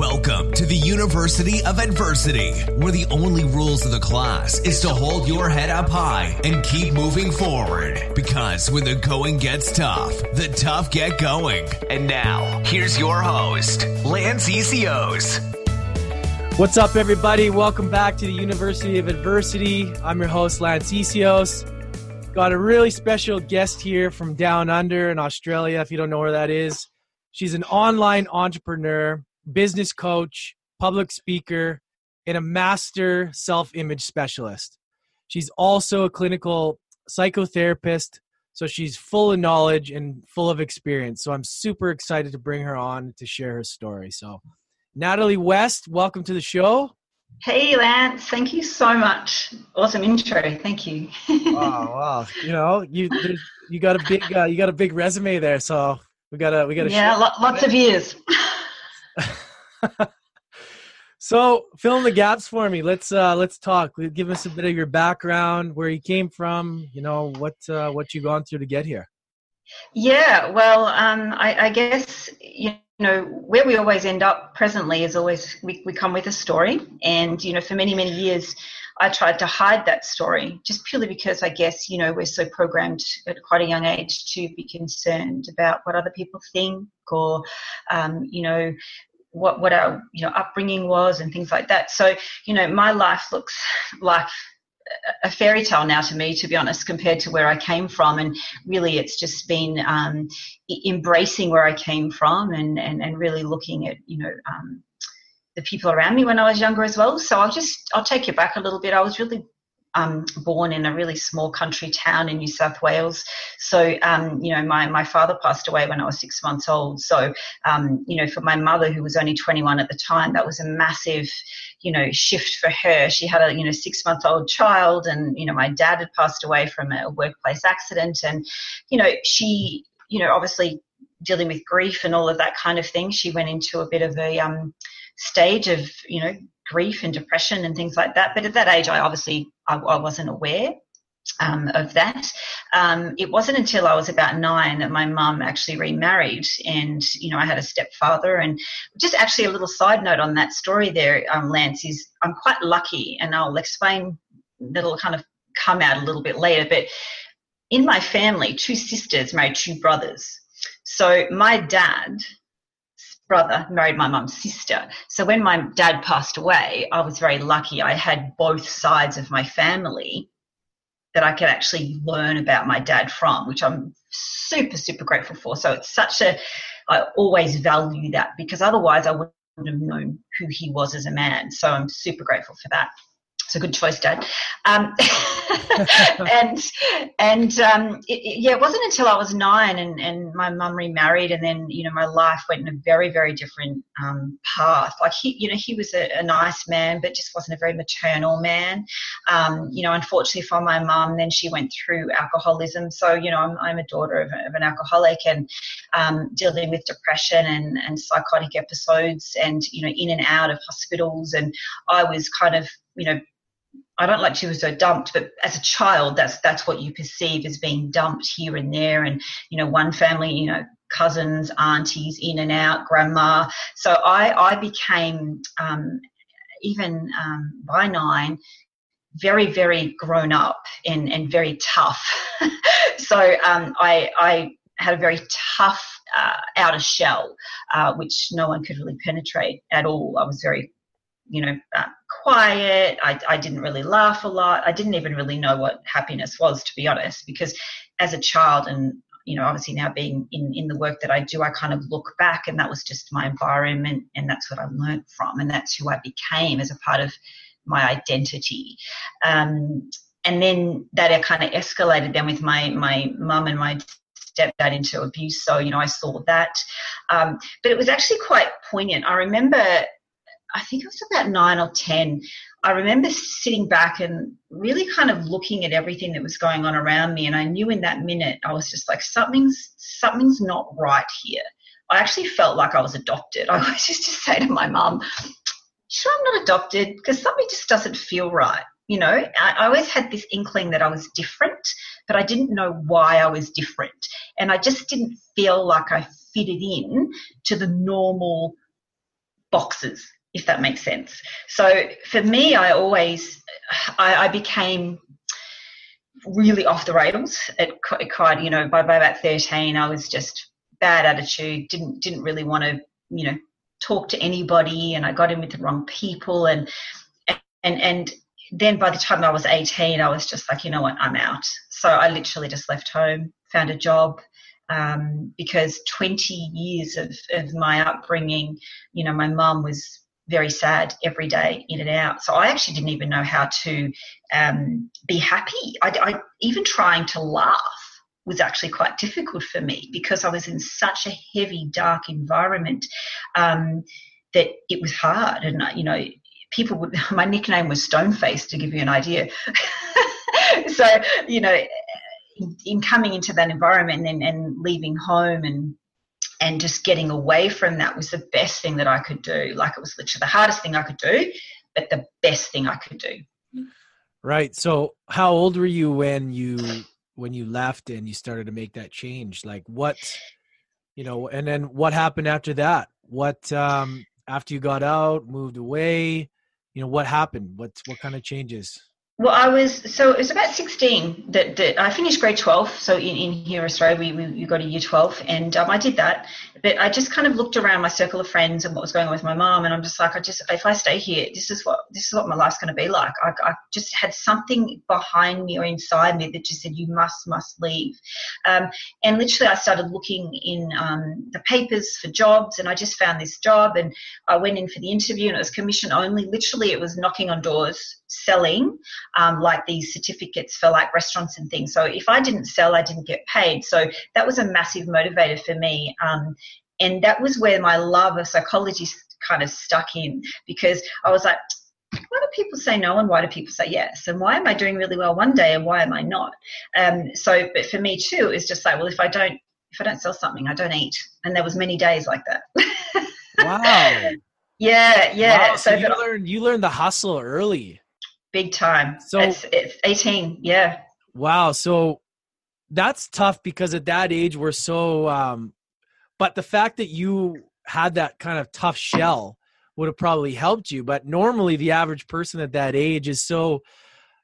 Welcome to the University of Adversity, where the only rules of the class is to hold your head up high and keep moving forward. Because when the going gets tough, the tough get going. And now, here's your host, Lance Essihos. What's up, everybody? Welcome back to the University of Adversity. I'm your host, Lance Essihos. Got a really special guest here from down under in Australia, if you don't know where that is. She's an online entrepreneur, business coach, public speaker, and a master self image specialist. She's also a clinical psychotherapist, so she's full of knowledge and full of experience. So I'm super excited to bring her on to share her story. So, Natalie West, welcome to the show. Hey Lance, thank you so much. Awesome intro, thank you. wow, wow. You know, you you got a big uh, you got a big resume there, so we gotta we gotta. Yeah, lots of years. so fill in the gaps for me. Let's uh let's talk. Give us a bit of your background, where you came from. You know what uh, what you've gone through to get here. Yeah, well, um, I, I guess you know where we always end up presently is always we, we come with a story, and you know for many many years I tried to hide that story just purely because I guess, you know, we're so programmed at quite a young age to be concerned about what other people think or, um, you know, what, what our, you know, upbringing was and things like that. So, you know, my life looks like a fairy tale now to me, to be honest, compared to where I came from. And really, it's just been um, embracing where I came from and, and, and really looking at, you know, um, the people around me when I was younger as well. So I'll just I'll take you back a little bit. I was really um, born in a really small country town in New South Wales. So, um, you know, my, my father passed away when I was six months old. So, um, you know, for my mother, who was only 21 at the time, that was a massive, you know, shift for her. She had a, you know, six month old child, and, you know, my dad had passed away from a workplace accident. And, you know, she, you know, obviously dealing with grief and all of that kind of thing, she went into a bit of a, um, stage of you know grief and depression and things like that. But at that age, I obviously I, I wasn't aware um, of that. Um, it wasn't until I was about nine that my mum actually remarried, and you know I had a stepfather. And just actually a little side note on that story there, um, Lance is I'm quite lucky, and I'll explain that'll kind of come out a little bit later. But in my family, two sisters married two brothers. So my dad brother married my mum's sister. So when my dad passed away, I was very lucky. I had both sides of my family that I could actually learn about my dad from, which I'm super, super grateful for. So it's such a, I always value that because otherwise I wouldn't have known who he was as a man. So I'm super grateful for that. It's a good choice, Dad. Um, and and um, it, yeah, it wasn't until I was nine and, and my mum remarried, and then you know my life went in a very very different um, path. Like he, you know, he was a, a, nice man, but just wasn't a very maternal man. Um, you know, unfortunately for my mum, then she went through alcoholism. So you know, I'm, I'm a daughter of, of an alcoholic and um, dealing with depression and and psychotic episodes, and you know, in and out of hospitals, and I was kind of you know I don't like to use so dumped, but as a child, that's that's what you perceive as being dumped here and there, and you know, one family, you know, cousins, aunties, in and out, grandma. So I I became um, even um, by nine very very grown up and and very tough. so um, I I had a very tough uh, outer shell, uh, which no one could really penetrate at all. I was very you know, uh, quiet. I, I didn't really laugh a lot. I didn't even really know what happiness was, to be honest, because as a child and you know, obviously now being in, in the work that I do, I kind of look back and that was just my environment and that's what I learned from and that's who I became as a part of my identity. Um, and then that kind of escalated then with my my mum and my stepdad into abuse. So, you know, I saw that. Um, but it was actually quite poignant. I remember I think it was about nine or 10. I remember sitting back and really kind of looking at everything that was going on around me. And I knew in that minute, I was just like, something's, something's not right here. I actually felt like I was adopted. I always used to say to my mum, sure I'm not adopted because something just doesn't feel right. You know, I, I always had this inkling that I was different, but I didn't know why I was different. And I just didn't feel like I fitted in to the normal boxes, if that makes sense. So for me, I always, I, I became really off the rails. It quite, you know, by, by about 13, I was just bad attitude, didn't, didn't really want to, you know, talk to anybody and I got in with the wrong people and, and, and then by the time I was 18, I was just like, you know what, I'm out. So I literally just left home, found a job, um, because 20 years of, of my upbringing, you know, my mum was very sad every day in and out. So I actually didn't even know how to um, be happy. I, I, even trying to laugh was actually quite difficult for me because I was in such a heavy, dark environment um, that it was hard. And you know, people would. My nickname was Stoneface to give you an idea. so you know, in, in, coming into that environment and, and leaving home and and just getting away from that was the best thing that I could do. Like it was literally the hardest thing I could do, but the best thing I could do. Right. So, how old were you when you when you left and you started to make that change? Like what, you know, and then what happened after that? What um after you got out, moved away, you know, what happened? What what kind of changes? Well, I was so it was about sixteen that, that I finished grade twelve. So in, in here Australia, we, we you got a year twelve, and um, I did that. But I just kind of looked around my circle of friends and what was going on with my mom, and I'm just like, I just if I stay here, this is what this is what my life's going to be like. I, I just had something behind me or inside me that just said you must must leave. Um, and literally, I started looking in um, the papers for jobs, and I just found this job, and I went in for the interview, and it was commission only. Literally, it was knocking on doors selling um, like these certificates for like restaurants and things. So if I didn't sell, I didn't get paid. So that was a massive motivator for me. Um, and that was where my love of psychology kind of stuck in because I was like, why do people say no and why do people say yes? And why am I doing really well one day and why am I not? Um, so, but for me too, it's just like, well, if I don't, if I don't sell something, I don't eat. And there was many days like that. wow. Yeah, yeah. Wow, so, so you learned you learned the hustle early big time. So it's, it's 18, yeah. Wow. So that's tough because at that age we're so um but the fact that you had that kind of tough shell would have probably helped you but normally the average person at that age is so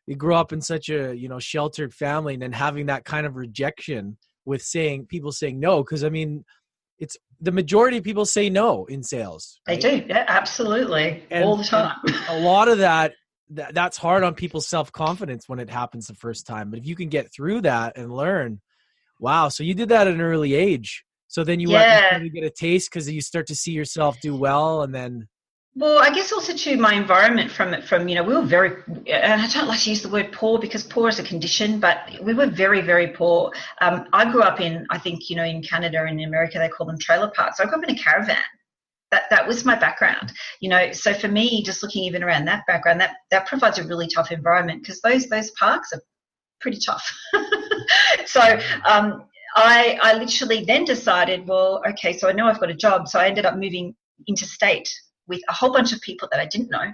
you grow up in such a you know sheltered family and then having that kind of rejection with saying people saying no because i mean it's the majority of people say no in sales right? they do yeah absolutely and all the time a lot of that that that's hard on people's self confidence when it happens the first time. But if you can get through that and learn, wow! So you did that at an early age. So then you yeah. to get a taste because you start to see yourself do well, and then. Well, I guess also to my environment from it from you know we were very and I don't like to use the word poor because poor is a condition, but we were very very poor. Um, I grew up in I think you know in Canada and in America they call them trailer parks. So I grew up in a caravan, that that was my background. You know so for me just looking even around that background that that provides a really tough environment because those those parks are pretty tough. So um, I, I literally then decided well okay so i know i've got a job so i ended up moving interstate with a whole bunch of people that i didn't know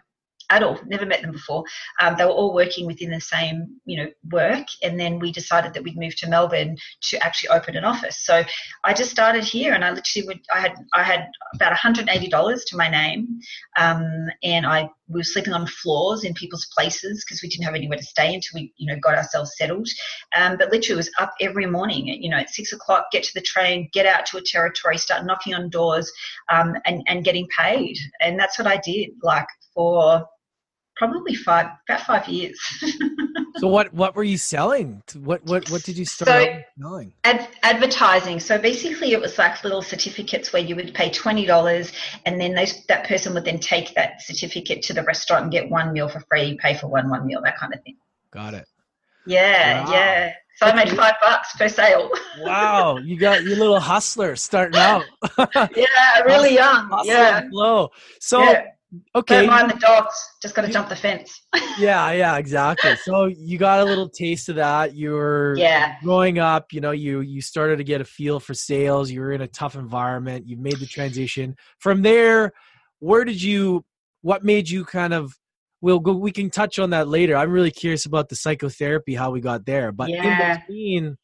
at all, never met them before. Um, they were all working within the same, you know, work. And then we decided that we'd move to Melbourne to actually open an office. So I just started here, and I literally would. I had I had about $180 to my name, um, and I we were sleeping on floors in people's places because we didn't have anywhere to stay until we, you know, got ourselves settled. Um, but literally, was up every morning, you know, at six o'clock, get to the train, get out to a territory, start knocking on doors, um, and and getting paid. And that's what I did, like for probably five about five years. so what what were you selling? What what what did you start so, selling? Ad, advertising. So basically, it was like little certificates where you would pay twenty dollars, and then those, that person would then take that certificate to the restaurant and get one meal for free, pay for one one meal, that kind of thing. Got it. Yeah, wow. yeah. So I made five bucks per sale. wow, you got your little hustler starting out. yeah, really young. yeah. Low. So yeah okay. Don't mind the dogs. Just got to jump the fence. yeah, yeah, exactly. So you got a little taste of that. You were yeah. growing up. You know, you you started to get a feel for sales. You were in a tough environment. You made the transition. From there, where did you? What made you kind of? We'll go. We can touch on that later. I'm really curious about the psychotherapy, how we got there. But yeah. in between,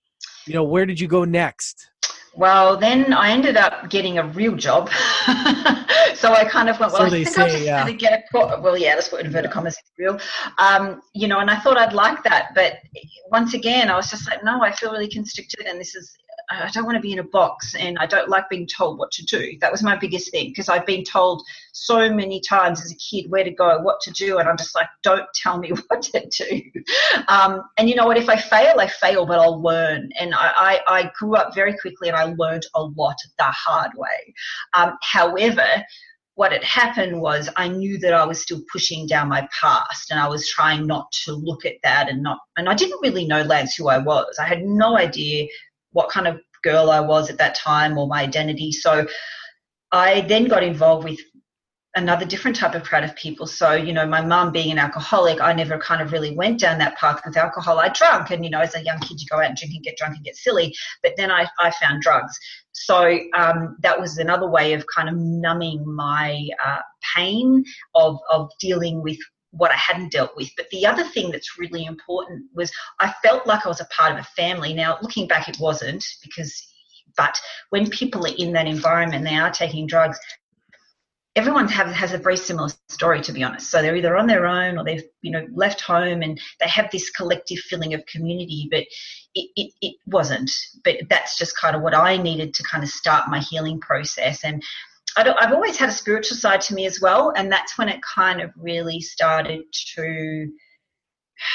you know, where did you go next? Well, then I ended up getting a real job. So I kind of went, well, So I think say, I'll just yeah. gonna get a. Well, yeah, let's put inverted commas, it's real. Um, you know, and I thought I'd like that. But once again, I was just like, no, I feel really constricted and this is, I don't want to be in a box and I don't like being told what to do. That was my biggest thing because I've been told so many times as a kid where to go, what to do, and I'm just like, don't tell me what to do. Um, and you know what? If I fail, I fail, but I'll learn. And I, I, I grew up very quickly and I learned a lot the hard way. Um, however, what had happened was I knew that I was still pushing down my past and I was trying not to look at that and not, and I didn't really know Lance who I was. I had no idea what kind of girl I was at that time or my identity. So I then got involved with another different type of crowd of people. So, you know, my mum being an alcoholic, I never kind of really went down that path with alcohol. I drank, and, you know, as a young kid, you go out and drink and get drunk and get silly. But then I, I found drugs. So um, that was another way of kind of numbing my uh, pain of, of dealing with what I hadn't dealt with. But the other thing that's really important was I felt like I was a part of a family. Now, looking back, it wasn't because, but when people are in that environment, they are taking drugs. Everyone have, has a very similar story, to be honest. So they're either on their own or they've, you know, left home, and they have this collective feeling of community. But it, it, it wasn't. But that's just kind of what I needed to kind of start my healing process. And I I've always had a spiritual side to me as well, and that's when it kind of really started to.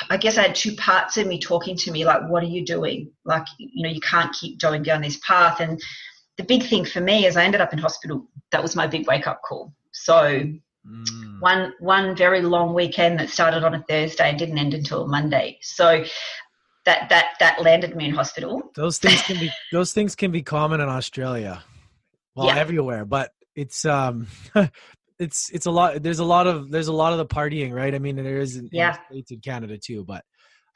I guess I had two parts of me talking to me, like, "What are you doing? Like, you know, you can't keep going down this path." And the big thing for me is I ended up in hospital. That was my big wake up call. So Mm. one one very long weekend that started on a Thursday and didn't end until Monday. So that that that landed me in hospital. Those things can be those things can be common in Australia, well, Yeah. everywhere. But it's um, it's it's a lot. There's a lot of there's a lot of the partying, right? I mean, there is in, Yeah. in states and Canada too, but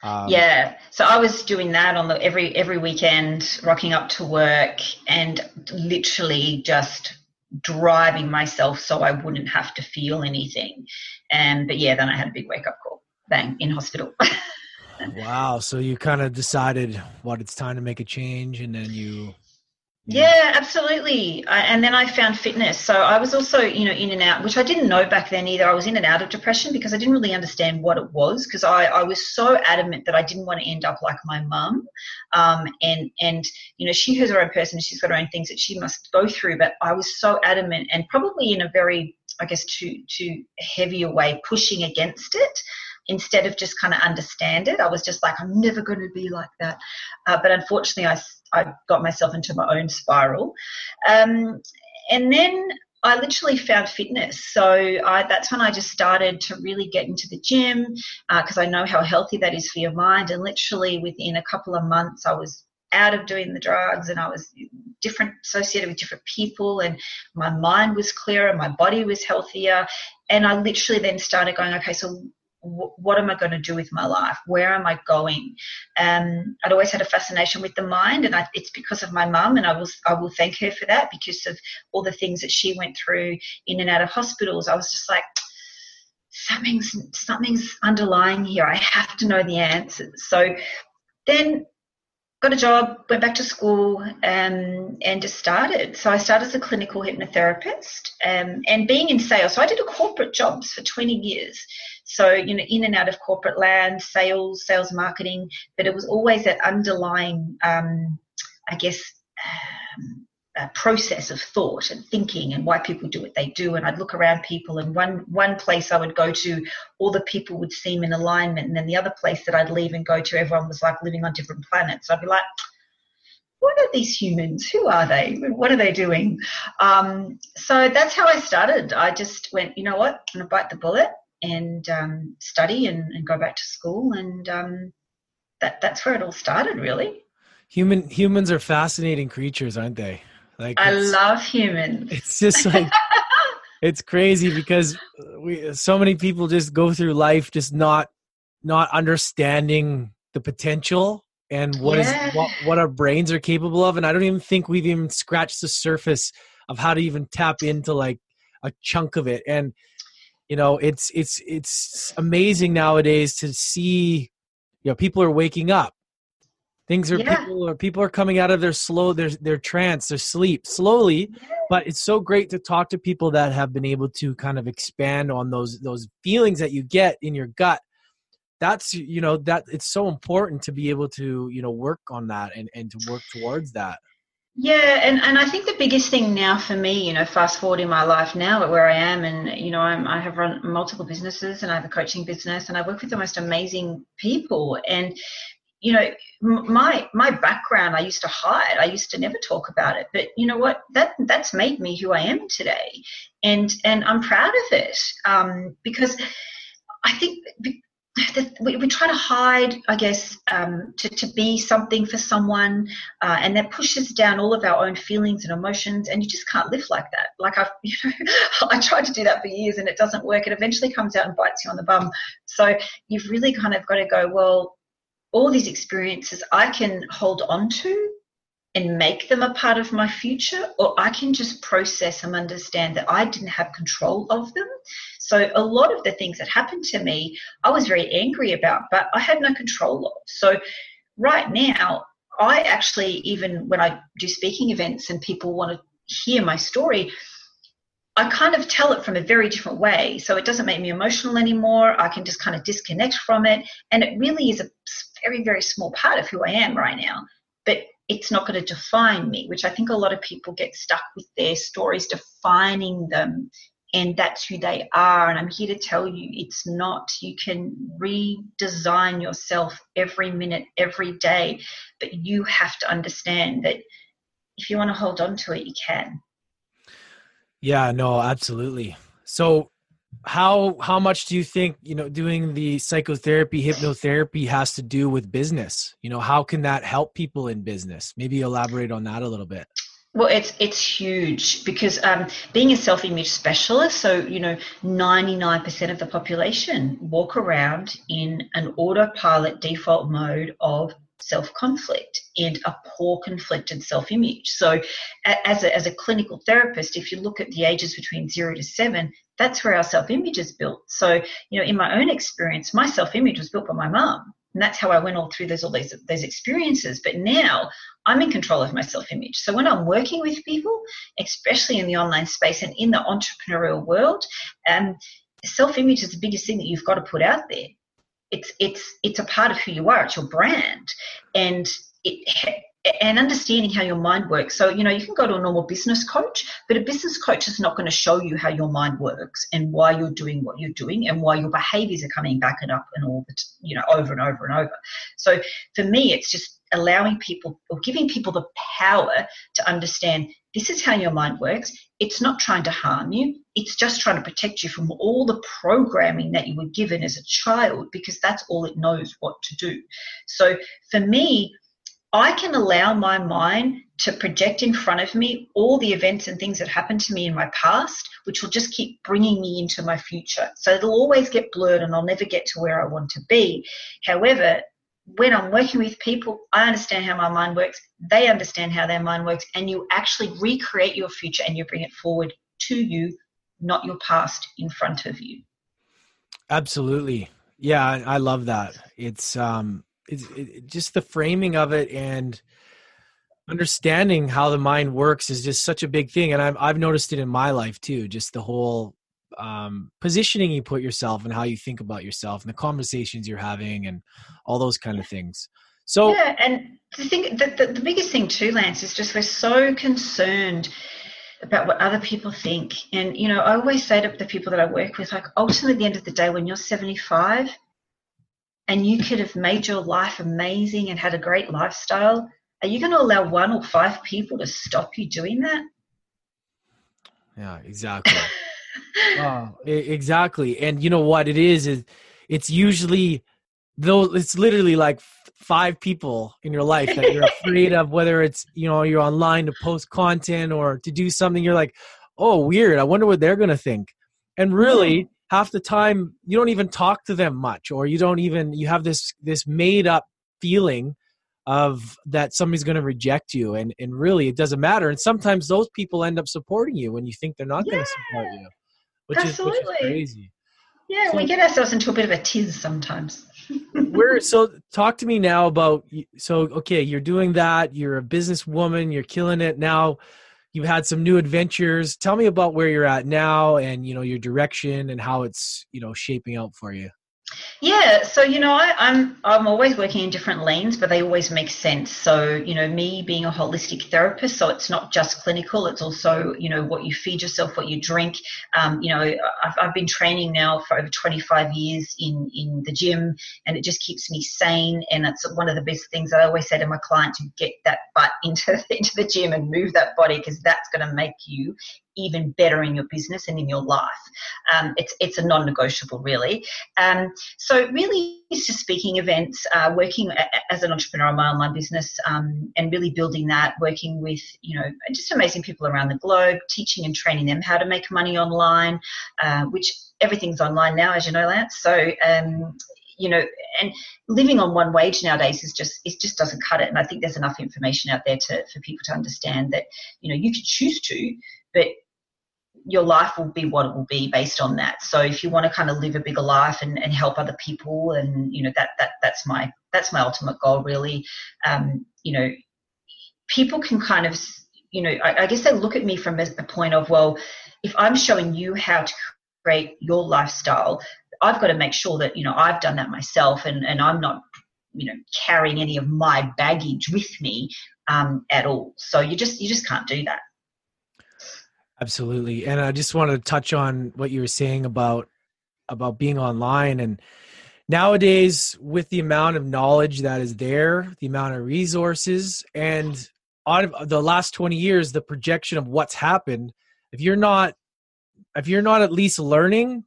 um, yeah. So I was doing that on the every every weekend, rocking up to work and literally just driving myself so I wouldn't have to feel anything. And but yeah, then I had a big wake up call. Bang in hospital. Wow. So you kind of decided what it's time to make a change, and then you. Yeah, absolutely. I, and then I found fitness. So I was also, you know, in and out, which I didn't know back then either. I was in and out of depression because I didn't really understand what it was because I, I was so adamant that I didn't want to end up like my mum. Um, and, and, you know, she has her own person. She's got her own things that she must go through. But I was so adamant and probably in a very, I guess, too, too heavier way, pushing against it instead of just kind of understand it. I was just like, I'm never going to be like that. Uh, but unfortunately, I, I got myself into my own spiral. Um, and then I literally found fitness. So I, that's when I just started to really get into the gym because I know how healthy that is for your mind. And literally within a couple of months, I was out of doing the drugs and I was different, associated with different people, and my mind was clearer, my body was healthier. And I literally then started going, okay, so what am I going to do with my life? Where am I going? Um, I'd always had a fascination with the mind, and I, it's because of my mum, and I will I will thank her for that because of all the things that she went through in and out of hospitals. I was just like, something's something's underlying here. I have to know the answers. So then got a job, went back to school, um, and just started. So I started as a clinical hypnotherapist, um, and being in sales. So I did a corporate jobs for 20 years. So you know, in and out of corporate land, sales, sales marketing, but it was always that underlying, um, I guess. Um, process of thought and thinking and why people do what they do. And I'd look around people and one one place I would go to all the people would seem in alignment. And then the other place that I'd leave and go to everyone was like living on different planets. I'd be like what are these humans? Who are they? What are they doing? Um, so that's how I started. I just went you know what? I'm gonna bite the bullet and um, study and, and, go back to school and um, that that's where it all started really human humans are fascinating creatures aren't they like I love humans. It's just like it's crazy because we so many people just go through life just not not understanding the potential and what Yeah. is what, what our brains are capable of and I don't even think we've even scratched the surface of how to even tap into like a chunk of it and you know it's it's it's amazing nowadays to see you know people are waking up. Things are Yeah. people are people are coming out of their slow their their trance their sleep slowly but it's so great to talk to people that have been able to kind of expand on those those feelings that you get in your gut. That's you know that it's so important to be able to you know work on that and and to work towards that Yeah, and, and I think the biggest thing now for me, you know, fast forward in my life now at where I am, and you know, I'm, I have run multiple businesses, and I have a coaching business, and I work with the most amazing people, and you know, my my background, I used to hide, I used to never talk about it, but you know what, that that's made me who I am today, and and I'm proud of it, um, because I think. We try to hide, I guess, um, to, to be something for someone, uh, and that pushes down all of our own feelings and emotions and you just can't live like that. Like i've you know i tried to do that for years and it doesn't work. It eventually comes out and bites you on the bum. So you've really kind of got to go well all these experiences i can hold on to and make them a part of my future or i can just process and understand that i didn't have control of them so a lot of the things that happened to me i was very angry about but i had no control of so right now I actually, even when I do speaking events and people want to hear my story, I kind of tell it from a very different way. So it doesn't make me emotional anymore. I can just kind of disconnect from it. And it really is a very, very small part of who I am right now. But it's not going to define me, which I think a lot of people get stuck with their stories defining them. And that's who they are. And I'm here to tell you it's not. You can redesign yourself every minute, every day but you have to understand that if you want to hold on to it, you can. yeah no absolutely so how how much do you think you know doing the psychotherapy hypnotherapy has to do with business you know how can that help people in business maybe elaborate on that a little bit Well, it's it's huge because um, being a self image specialist, so you know, ninety nine percent of the population walk around in an autopilot default mode of self conflict and a poor conflicted self image. So, as a, as a clinical therapist, if you look at the ages between zero to seven, that's where our self image is built. So, you know, in my own experience, my self image was built by my mum. And that's how I went all through those all these those experiences. But now I'm in control of my self image. So when I'm working with people, especially in the online space and in the entrepreneurial world, um, self image is the biggest thing that you've got to put out there. It's it's it's a part of who you are. It's your brand, and it and understanding how your mind works. So you know you can go to a normal business coach, but a business coach is not going to show you how your mind works and why you're doing what you're doing and why your behaviors are coming back and up and all the you know over and over and over. So for me, it's just allowing people or giving people the power to understand this is how your mind works. It's not trying to harm you. It's just trying to protect you from all the programming that you were given as a child because that's all it knows what to do. So for me, I can allow my mind to project in front of me all the events and things that happened to me in my past, which will just keep bringing me into my future. So it'll always get blurred and I'll never get to where I want to be. However, when I'm working with people, I understand how my mind works, they understand how their mind works, and you actually recreate your future and you bring it forward to you, not your past in front of you. Absolutely. Yeah, I love that. It's um it's it, just the framing of it and understanding how the mind works is just such a big thing and I've I've noticed it in my life too, just the whole um positioning you put yourself and how you think about yourself and the conversations you're having and all those kind of things. So Yeah, and the thing, the, the, the biggest thing too, Lance, is just we're so concerned about what other people think. And, you know, I always say to the people that I work with, like, ultimately, at the end of the day, when you're 75 and you could have made your life amazing and had a great lifestyle, are you going to allow one or five people to stop you doing that? yeah, exactly. Oh, exactly. And you know what it is is it's usually though it's literally like five people in your life that you're afraid of whether it's you know you're online to post content or to do something you're like oh weird i wonder what they're going to think and really hmm. Half the time you don't even talk to them much or you don't even you have this this made up feeling of that somebody's going to reject you and and really it doesn't matter and sometimes those people end up supporting you when you think they're not going to support you which is which is crazy Yeah, so, we get ourselves into a bit of a tiz sometimes. Where so talk to me now about so okay, you're doing that, you're a businesswoman, you're killing it now. You've had some new adventures. Tell me about where you're at now and you know your direction and how it's, you know, shaping out for you. Yeah, so you know, I, I'm I'm always working in different lanes, but they always make sense. So you know, me being a holistic therapist, so it's not just clinical; it's also you know what you feed yourself, what you drink. Um, you know, I've, I've been training now for over 25 years in in the gym, and it just keeps me sane. And it's one of the best things I always say to my clients: to get that butt into into the gym and move that body because that's going to make you even better in your business and in your life. Um, it's it's a non-negotiable, really. Um, so really, it's just speaking events, uh, working as an entrepreneur on my online business, um, and really building that. Working with you know just amazing people around the globe, teaching and training them how to make money online, uh, which everything's online now, as you know, Lance. So um, you know, and living on one wage nowadays is just it just doesn't cut it. And I think there's enough information out there to for people to understand that you know you could choose to, but your life will be what it will be based on that. So if you want to kind of live a bigger life and, and help other people, and you know that that that's my that's my ultimate goal really. Um, you know, people can kind of you know I, I guess they look at me from a, point of well, if I'm showing you how to create your lifestyle, I've got to make sure that you know I've done that myself, and and I'm not you know carrying any of my baggage with me um, at all. So you just you just can't do that. Absolutely. And I just want to touch on what you were saying about about being online and nowadays with the amount of knowledge that is there, the amount of resources and on the last 20 years the projection of what's happened, if you're not if you're not at least learning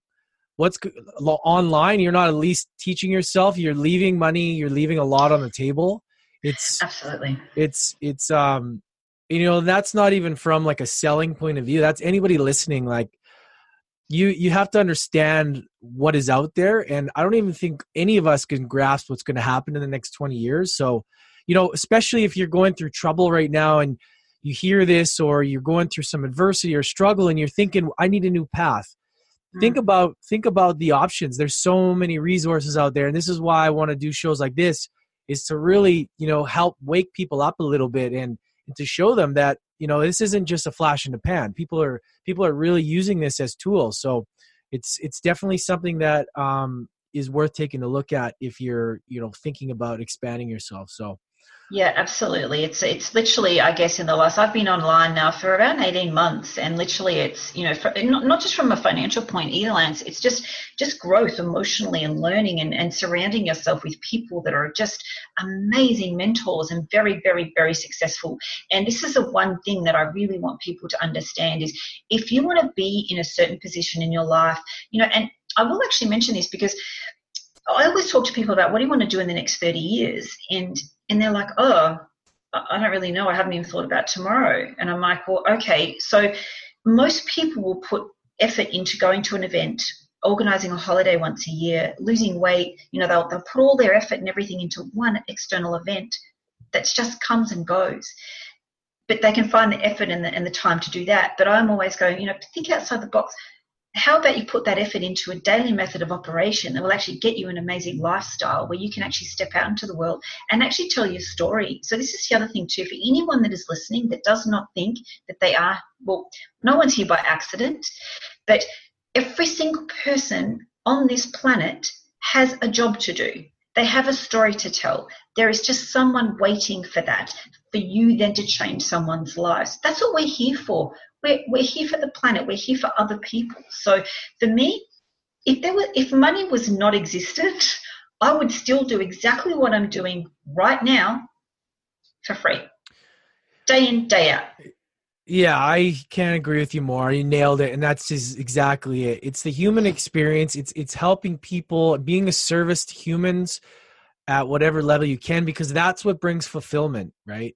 what's online, you're not at least teaching yourself, you're leaving money, you're leaving a lot on the table. It's Absolutely. It's it's um you know that's not even from like a selling point of view. That's anybody listening like you you have to understand what is out there and i don't even think any of us can grasp what's going to happen in the next 20 years. So you know especially if you're going through trouble right now and you hear this or you're going through some adversity or struggle and you're thinking i need a new path. Think mm. about think about the options. There's so many resources out there and this is why i want to do shows like this is to really you know help wake people up a little bit and and to show them that you know this isn't just a flash in the pan. People are people are really using this as tools. So it's it's definitely something that um, is worth taking a look at if you're you know thinking about expanding yourself. So yeah, absolutely. It's it's literally, I guess, in the last I've been online now for around eighteen months, and literally, it's you know, for, not not just from a financial point either, Lance. It's just just growth emotionally and learning and, and surrounding yourself with people that are just amazing mentors and very, very, very successful. And this is the one thing that I really want people to understand is if you want to be in a certain position in your life, you know, and I will actually mention this because I always talk to people about what do you want to do in the next 30 years? And and they're like, oh, I don't really know. I haven't even thought about tomorrow. And I'm like, well, okay. So most people will put effort into going to an event, organizing a holiday once a year, losing weight. You know, they'll, they'll put all their effort and everything into one external event that just comes and goes. But they can find the effort and the, and the time to do that. But I'm always going, you know, think outside the box how about you put that effort into a daily method of operation that will actually get you an amazing lifestyle where you can actually step out into the world and actually tell your story. So this is the other thing too. For anyone that is listening that does not think that they are, well, no one's here by accident, but every single person on this planet has a job to do. They have a story to tell. There is just someone waiting for that, for you then to change someone's lives. That's what we're here for. We're, we're here for the planet. We're here for other people. So for me, if there were, if money was not existent, I would still do exactly what I'm doing right now for free, day in, day out. Yeah, I can't agree with you more. You nailed it, and that's just exactly it. It's the human experience. It's it's helping people, being a service to humans at whatever level you can, because that's what brings fulfillment, right?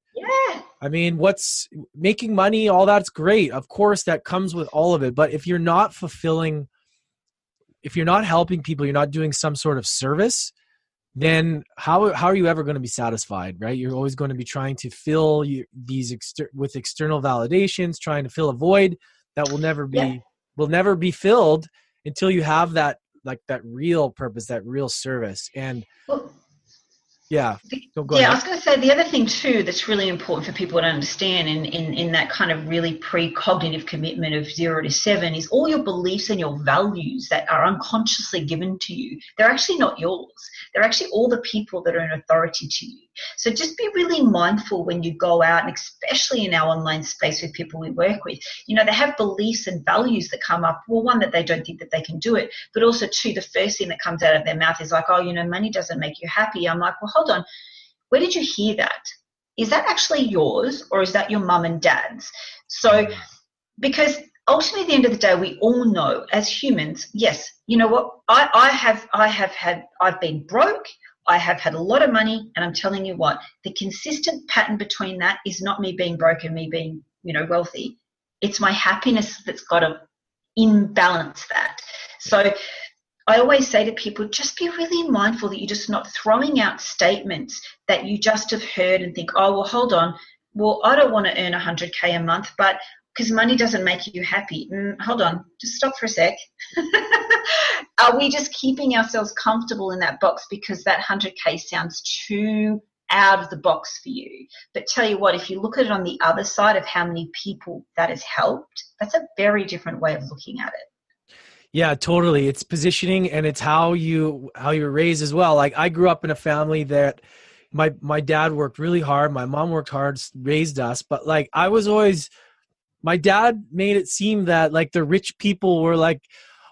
I mean, what's making money? All that's great. Of course, that comes with all of it. But if you're not fulfilling, if you're not helping people, you're not doing some sort of service then how how are you ever going to be satisfied right you're always going to be trying to fill you, these exter- with external validations trying to fill a void that will never be yeah. will never be filled until you have that like that real purpose that real service and Well, yeah so go yeah, I was going to say the other thing too that's really important for people to understand in, in, in that kind of really pre-cognitive commitment of zero to seven is all your beliefs and your values that are unconsciously given to you. They're actually not yours. They're actually all the people that are in authority to you. So just be really mindful when you go out, and especially in our online space with people we work with. You know, they have beliefs and values that come up. Well, one that they don't think that they can do it, but also two, the first thing that comes out of their mouth is like, "Oh, you know, money doesn't make you happy." I'm like, "Well, hold on. Where did you hear that? Is that actually yours, or is that your mum and dad's?" So, because ultimately at the end of the day we all know as humans yes you know what I, I have i have had i've been broke i have had a lot of money and i'm telling you what the consistent pattern between that is not me being broke and me being you know wealthy it's my happiness that's got to imbalance that so I always say to people, just be really mindful that you're just not throwing out statements that you just have heard and think, oh, well, hold on. Well, I don't want to earn 100K a month, but because money doesn't make you happy. Mm, hold on, just stop for a sec. Are we just keeping ourselves comfortable in that box because that 100K sounds too out of the box for you? But tell you what, if you look at it on the other side of how many people that has helped, that's a very different way of looking at it. Yeah, totally. It's positioning and it's how you how you're raised as well. Like I grew up in a family that my my dad worked really hard, my mom worked hard, raised us, but like I was always my dad made it seem that like the rich people were like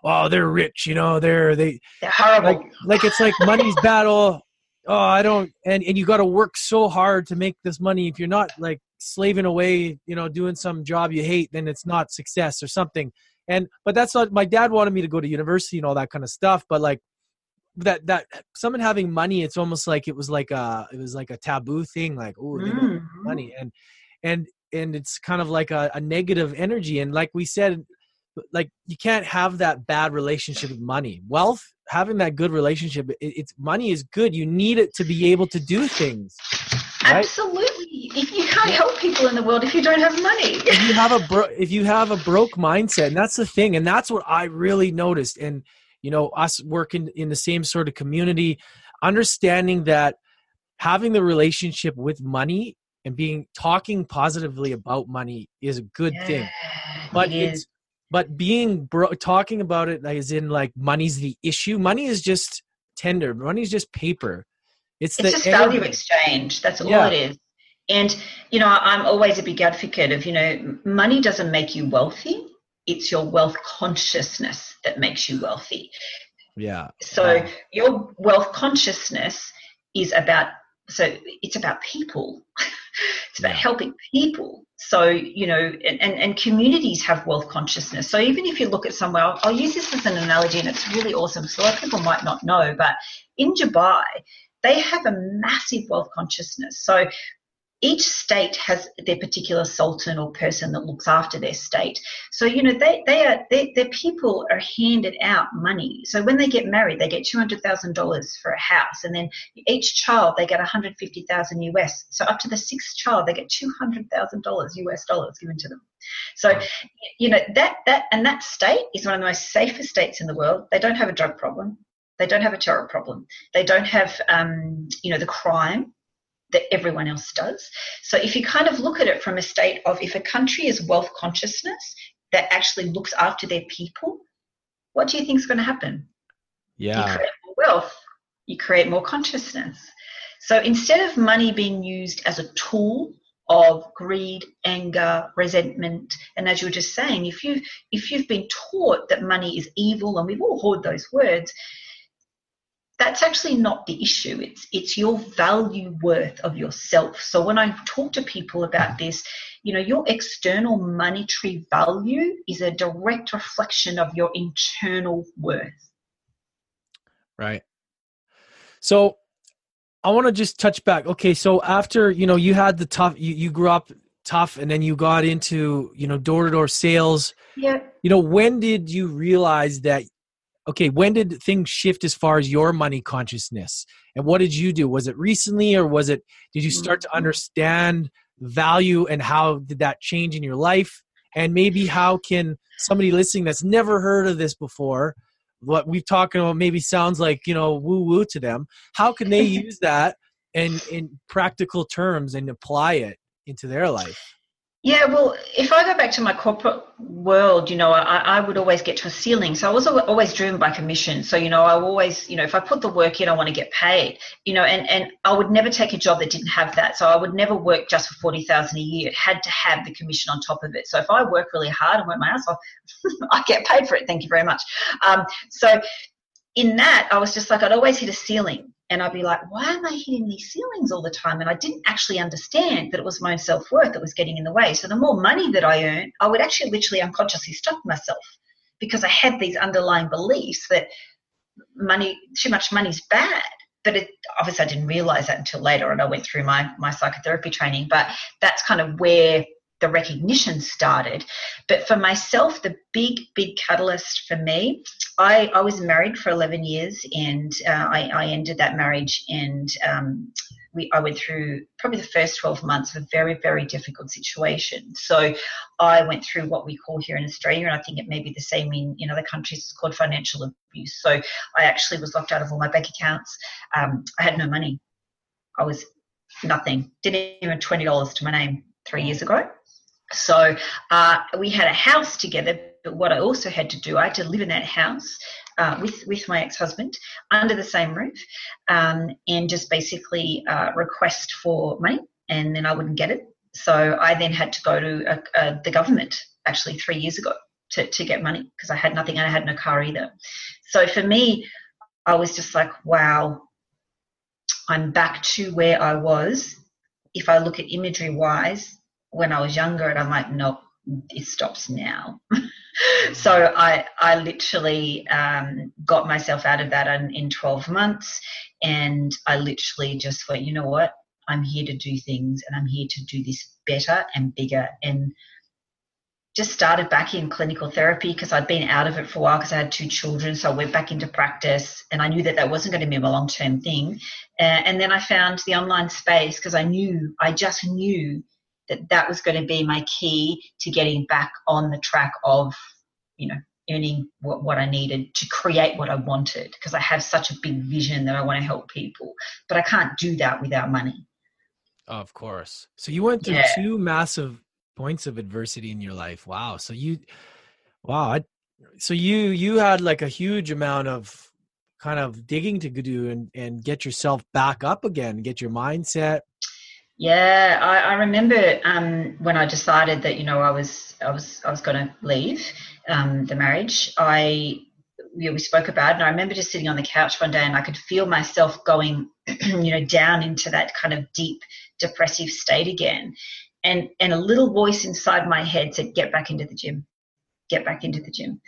oh they're rich, you know, they're they They're horrible. like like it's like money's battle. Oh, I don't and and you got to work so hard to make this money if you're not like slaving away, you know, doing some job you hate, then it's not success or something and but that's not my dad wanted me to go to university and all that kind of stuff but like that that someone having money it's almost like it was like a it was like a taboo thing like oh they don't have Mhm. money and and and it's kind of like a, a negative energy and like we said like you can't have that bad relationship with money wealth having that good relationship it, it's money is good you need it to be able to do things right? Absolutely. You can't help people in the world if you don't have money. if you have a bro- if you have a broke mindset and that's the thing and that's what i really noticed and you know us working in the same sort of community understanding that having the relationship with money and being talking positively about money is a good thing but it it's but being bro- talking about it as in like money's the issue money is just tender money's just paper it's, it's the just value exchange. That's all Yeah. it is. And you know, I'm always a big advocate of you know, money doesn't make you wealthy. It's your wealth consciousness that makes you wealthy. yeah So your wealth consciousness is about so it's about people. it's about Yeah. helping people. So you know, and, and, and communities have wealth consciousness. So even if you look at somewhere, I'll, I'll use this as an analogy, and it's really awesome. So a lot of people might not know, but in Dubai, they have a massive wealth consciousness. So each state has their particular sultan or person that looks after their state. So you know they they are they, their people are handed out money. So when they get married, they get two hundred thousand dollars for a house, and then each child they get one hundred fifty thousand US. So up to the sixth child, they get two hundred thousand dollars US dollars given to them. So you know that that and that state is one of the most safest states in the world. They don't have a drug problem. They don't have a terror problem. They don't have um, you know the crime that everyone else does. So if you kind of look at it from a state of if a country is wealth consciousness that actually looks after their people, what do you think is going to happen? Yeah. You create more wealth, you create more consciousness. So instead of money being used as a tool of greed, anger, resentment, and as you were just saying, if you if you've been taught that money is evil, and we've all heard those words, that's actually not the issue. It's it's your value worth of yourself. So when I talk to people about this, you know, your external monetary value is a direct reflection of your internal worth. Right. So I want to just touch back. Okay, so after you know you had the tough, you, you grew up tough, and then you got into you know door to door sales. Yeah. You know when did you realize that? Okay, when did things shift as far as your money consciousness? And what did you do? Was it recently, or was it? Did you start to Mhm. understand value, and how did that change in your life? And maybe how can somebody listening that's never heard of this before, what we've talking about maybe sounds like you know woo woo to them how can they use that and in practical terms and apply it into their life yeah, well, if I go back to my corporate world, you know, I, I would always get to a ceiling. So I was always driven by commission. So, you know, I always, you know, if I put the work in, I want to get paid, you know, and, and I would never take a job that didn't have that. So I would never work just for 40,000 a year. It had to have the commission on top of it. So if I work really hard and work my ass off, I get paid for it. Thank you very much. Um, so in that, I was just like, I'd always hit a ceiling and I'd be like, why am I hitting these ceilings all the time? And I didn't actually understand that it was my own self worth that was getting in the way. So the more money that I earned, I would actually literally unconsciously stop myself because I had these underlying beliefs that money, too much money is bad. But it, obviously, I didn't realize that until later, and I went through my my psychotherapy training. But that's kind of where the recognition started. But for myself, the big, big catalyst for me, I, I was married for 11 years and uh, I, I, ended that marriage and um, we, I went through probably the first 12 months of a very, very difficult situation. So I went through what we call here in Australia, and I think it may be the same in, in other countries, it's called financial abuse. So I actually was locked out of all my bank accounts. Um, I had no money. I was nothing, didn't even $20 to my name three years ago. So uh, we had a house together, but what I also had to do, I had to live in that house uh, with with my ex husband under the same roof, um, and just basically uh, request for money, and then I wouldn't get it. So I then had to go to the government actually three years ago to to get money because I had nothing and I had no car either. So for me, I was just like, wow, I'm back to where I was. If I look at imagery wise, when I was younger, and I'm like, nope, it stops now. so I I literally um, got myself out of that in, in 12 months, and I literally just went, you know what, I'm here to do things, and I'm here to do this better and bigger, and just started back in clinical therapy because I'd been out of it for a while because I had two children. So I went back into practice and I knew that that wasn't going to be a long term thing. Uh, and then I found the online space because I knew, I just knew that that was going to be my key to getting back on the track of, you know, earning what, what I needed to create what I wanted because I have such a big vision that I want to help people. But I can't do that without money. Of course. So you went through yeah. two massive points of adversity in your life. Wow. So you, wow. I, so you you had like a huge amount of kind of digging to do and and get yourself back up again, get your mindset yeah, I, I remember um, when I decided that you know I was I was I was going to leave um, the marriage. I you know, we spoke about it, and I remember just sitting on the couch one day, and I could feel myself going, you know, down into that kind of deep depressive state again, and and a little voice inside my head said, "Get back into the gym, get back into the gym."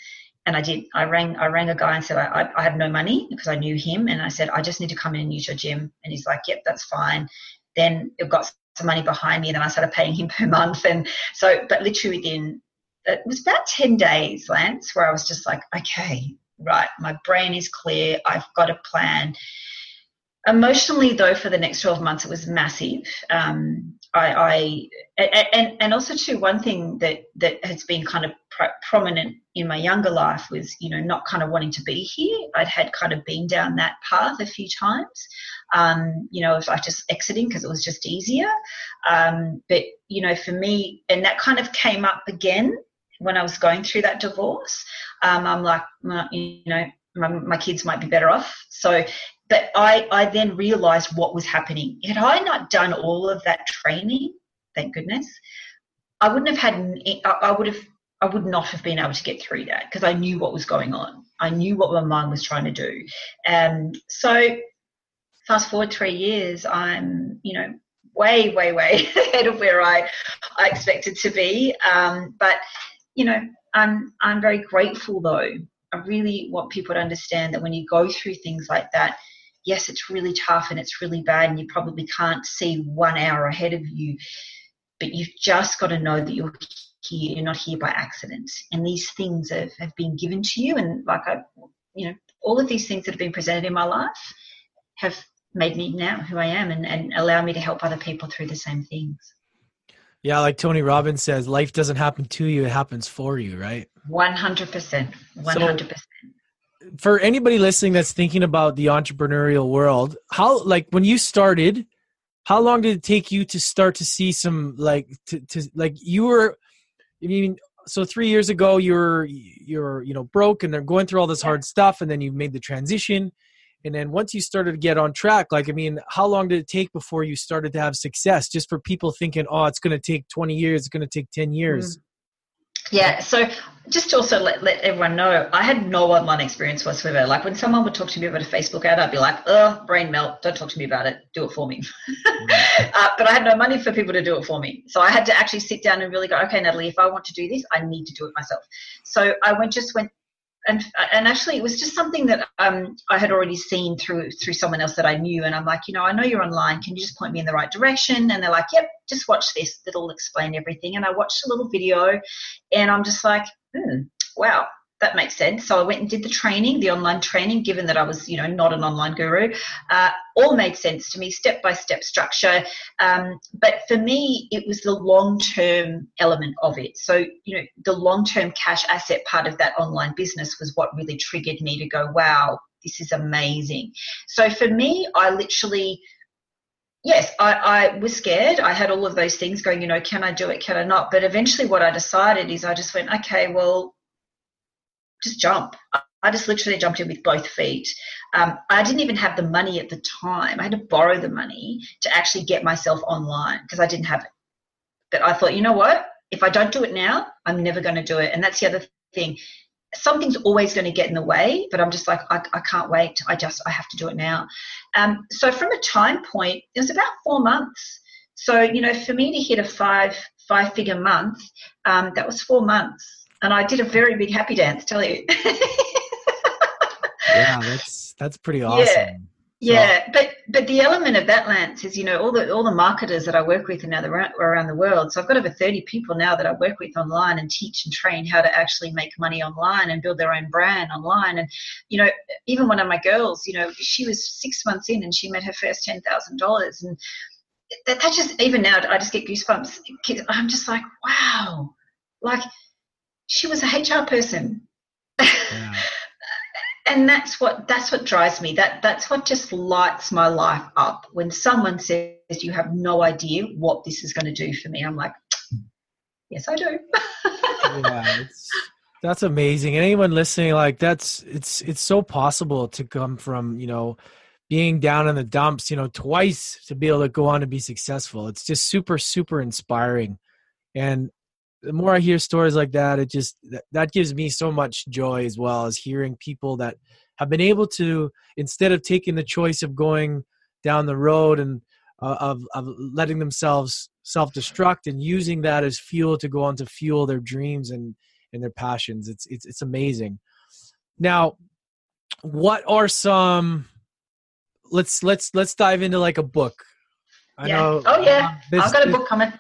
and I did. I rang. I rang a guy and said I, I have no money because I knew him, and I said I just need to come in and use your gym. And he's like, "Yep, that's fine." Then it got some money behind me and then I started paying him per month. And so, but literally within, it was about 10 days, Lance, where I was just like, okay, right, my brain is clear. I've got a plan. Emotionally, though, for the next 12 months, it was massive. Um, I, I, and, and also too, one thing that, that has been kind of prominent in my younger life was, you know, not kind of wanting to be here. I'd had kind of been down that path a few times. Um, you know, like just exiting because it was just easier. Um, but you know, for me, and that kind of came up again when I was going through that divorce. Um, I'm like, you know, my, my kids might be better off. So but I, I then realized what was happening. Had I not done all of that training, thank goodness, I wouldn't have had, I would have, I would not have been able to get through that because I knew what was going on. I knew what my mind was trying to do. Um, so fast forward three years, I'm, you know, way, way, way ahead of where I, I expected to be. Um, but, you know, I'm, I'm very grateful though. I really want people to understand that when you go through things like that, yes, it's really tough and it's really bad, and you probably can't see one hour ahead of you, but you've just got to know that you're here, you're not here by accident. And these things have, have been given to you. And like I, you know, all of these things that have been presented in my life have made me now who I am and, and allow me to help other people through the same things. Yeah, like Tony Robbins says, life doesn't happen to you, it happens for you, right? 100%. 100%. So, for anybody listening that's thinking about the entrepreneurial world, how like when you started, how long did it take you to start to see some like to, to like you were I mean so three years ago you're you're you know broke and they're going through all this hard stuff and then you made the transition. And then once you started to get on track like i mean how long did it take before you started to have success? Just for people thinking oh it's going to take 20 years it's going to take 10 years. Mm. Yeah, so just to also let, let everyone know, I had no online experience whatsoever. Like when someone would talk to me about a Facebook ad, I'd be like, oh, brain melt, don't talk to me about it, do it for me. uh, but I had no money for people to do it for me. So I had to actually sit down and really go, okay, Natalie, if I want to do this, I need to do it myself. So I went just went and and actually it was just something that um, I had already seen through through someone else that I knew. And I'm like you know I know you're online. Can you just point me in the right direction? And they're like yep just watch this. It'll explain everything. And I watched a little video and I'm just like hmm, wow that makes sense. So I went and did the training, the online training, given that I was, you know, not an online guru. Uh, all made sense to me, step by step structure. Um, but for me, it was the long term element of it. So, you know, the long term cash asset part of that online business was what really triggered me to go, wow, this is amazing. So for me, I literally yes, I, I, was scared. I had all of those things going, you know, can I do it? Can I not? But eventually, what I decided is I just went, okay, well, just jump. I just literally jumped in with both feet. Um, I didn't even have the money at the time. I had to borrow the money to actually get myself online because I didn't have it. But I thought, you know what? If I don't do it now, I'm never going to do it. And that's the other thing. Something's always going to get in the way, but I'm just like, I, I can't wait. I just, I have to do it now. Um, so from a time point, it was about four months. So, you know, for me to hit a five, five figure month, um, that was four months and I did a very big happy dance. Tell you. yeah, that's that's pretty awesome. Yeah. Yeah, but but the element of that, Lance, is you know all the all the marketers that I work with now around the world. So I've got over thirty people now that I work with online and teach and train how to actually make money online and build their own brand online. And you know, even one of my girls, you know, she was six months in and she made her first ten thousand dollars, and that, that just even now I just get goosebumps. I'm just like, wow, like she was a HR person. Yeah. and that's what that's what drives me. That that's what just lights my life up. When someone says you have no idea what this is going to do for me, I'm like, yes, I do. yeah, that's amazing. anyone listening, like that's it's it's so possible to come from you know being down in the dumps, you know, twice to be able to go on and be successful. It's just super super inspiring. And the more I hear stories like that, it just that, that gives me so much joy as well as hearing people that have been able to instead of taking the choice of going down the road and uh, of of letting themselves self-destruct and using that as fuel to go on to fuel their dreams and and their passions. It's it's it's amazing. Now, what are some let's let's let's dive into like a book I yeah. know. Oh yeah, this, I've got a book coming.